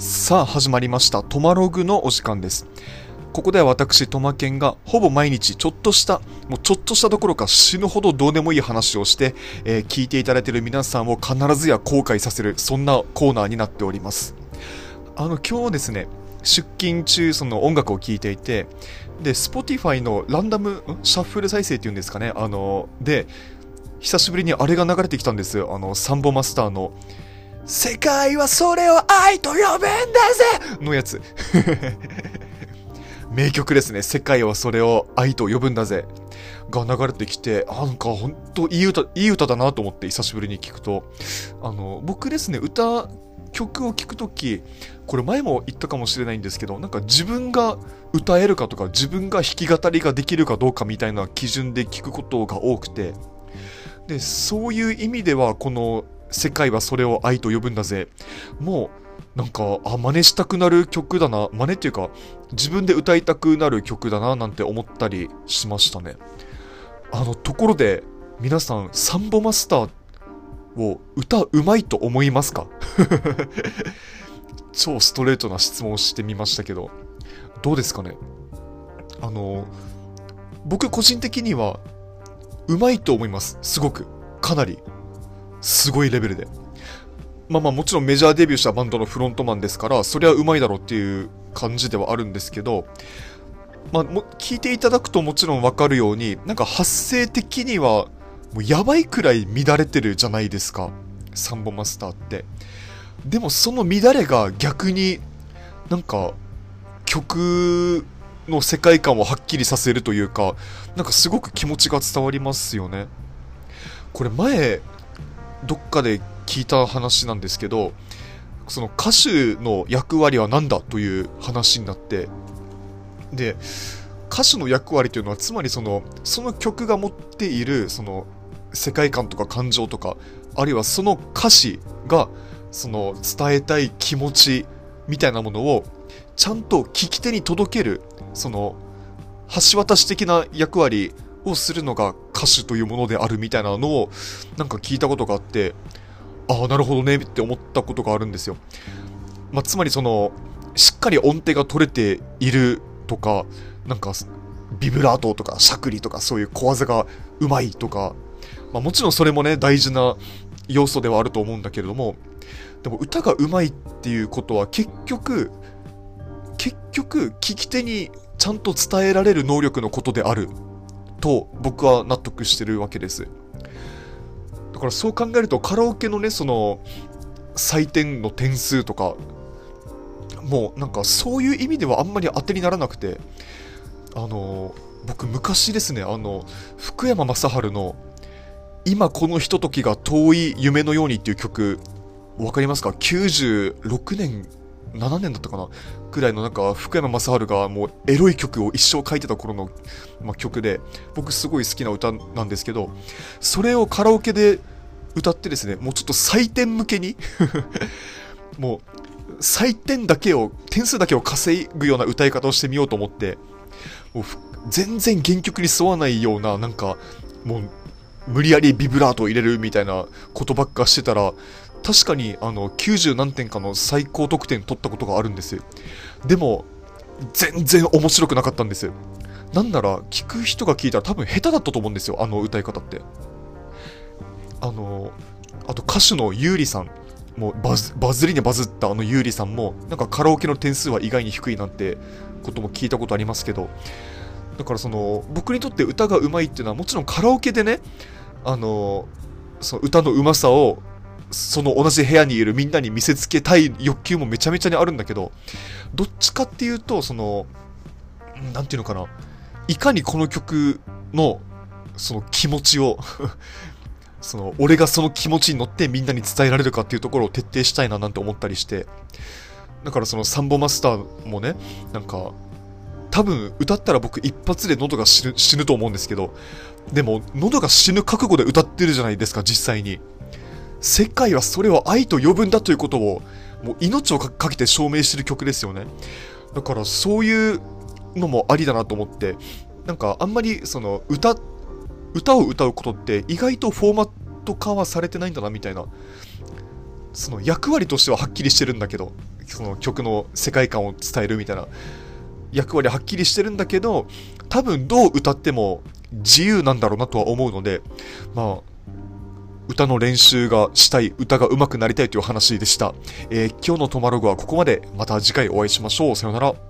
さあ始まりました。トマログのお時間です。ここでは私トマケンがほぼ毎日ちょっとしたもうちょっとしたどころか死ぬほどどうでもいい話をして、えー聞いていただいている皆さんを必ずや後悔させるそんなコーナーになっております。あの今日ですね出勤中その音楽を聴いていてで Spotify のランダムシャッフル再生っていうんですかねあので久しぶりにあれが流れてきたんですあのサンボマスターの「世界はそれを愛と呼べんだぜ!」のやつ。名曲ですね「世界はそれを愛と呼ぶんだぜ」が流れてきてなんか本当いい歌いい歌だなと思って久しぶりに聞くと。あの僕ですね歌曲を聴くときこれ前も言ったかもしれないんですけどなんか自分が歌えるかとか自分が弾き語りができるかどうかみたいな基準で聞くことが多くて。でそういう意味ではこの「世界はそれを愛と呼ぶんだぜ」もうなんかあ真似したくなる曲だな。真似っていうか自分で歌いたくなる曲だななんて思ったりしましたね。あのところで皆さんサンボマスターを歌うまいと思いますか？超ストレートな質問をしてみましたけどどうですかね？あの僕個人的にはうまいと思います。すごく。かなり。すごいレベルで。まあまあもちろんメジャーデビューしたバンドのフロントマンですからそりゃうまいだろうっていう感じではあるんですけどまあも聞いていただくともちろんわかるようになんか発声的にはもうやばいくらい乱れてるじゃないですか。サンボマスターって。でもその乱れが逆になんか曲の世界観をはっきりさせるというかなんかすごく気持ちが伝わりますよね。これ前どっかで聞いた話なんですけどその歌手の役割は何だという話になってで歌手の役割というのはつまりそのその曲が持っているその世界観とか感情とかあるいはその歌詞がその伝えたい気持ちみたいなものをちゃんと聞き手に届けるその橋渡し的な役割をするのが歌手というものであるみたいなのをなんか聞いたことがあってああなるほどねって思ったことがあるんですよ、まあ、つまりそのしっかり音程が取れているとかなんかビブラートとかしゃくりとかそういう小技がうまいとか、まあ、もちろんそれもね大事な要素ではあると思うんだけれどもでも歌がうまいっていうことは結局結局聞き手にちゃんと伝えられる能力のことである。と僕は納得してるわけです。だからそう考えるとカラオケのねその採点の点数とかもうなんかそういう意味ではあんまり当てにならなくてあの僕昔ですねあの福山雅治の「今このひとときが遠い夢のように」っていう曲わかりますか？96年7年だったかな？くらいのなんか福山雅治がもうエロい曲を一生書いてた頃の、まあ、曲で僕すごい好きな歌なんですけどそれをカラオケで歌ってですねもうちょっと採点向けに もう採点だけを点数だけを稼ぐような歌い方をしてみようと思ってもう全然原曲に沿わないようななんかもう無理やりビブラートを入れるみたいなことばっかしてたら確かにあの90何点かの最高得点取ったことがあるんですよ。でも全然面白くなかったんですなんなら聞く人が聞いたら多分下手だったと思うんですよあの歌い方って。あのあと歌手の優里さん。もうバズバズりにバズったあの優里さんもなんかカラオケの点数は意外に低いなんてことも聞いたことありますけど。だからその僕にとって歌がうまいっていうのはもちろんカラオケでねあのその歌のうまさをその同じ部屋にいるみんなに見せつけたい欲求もめちゃめちゃにあるんだけどどっちかっていうとその何て言うのかな。いかにこの曲のその気持ちを その俺がその気持ちに乗ってみんなに伝えられるかっていうところを徹底したいななんて思ったりして。だからそのサンボマスターもねなんか多分歌ったら僕一発で喉が死ぬと思うんですけどでも喉が死ぬ覚悟で歌ってるじゃないですか実際に。世界はそれを愛と呼ぶんだということをもう命をかけて証明してる曲ですよね。だからそういうのもありだなと思ってなんかあんまりその歌歌を歌うことって意外とフォーマット化はされてないんだなみたいなその役割としてははっきりしてるんだけど、その曲の世界観を伝えるみたいな役割はっきりしてるんだけど、多分どう歌っても自由なんだろうなとは思うので、まあ、歌の練習がしたい、歌が上手くなりたいという話でした。えー、今日のトマログはここまで。また次回お会いしましょう。さよなら。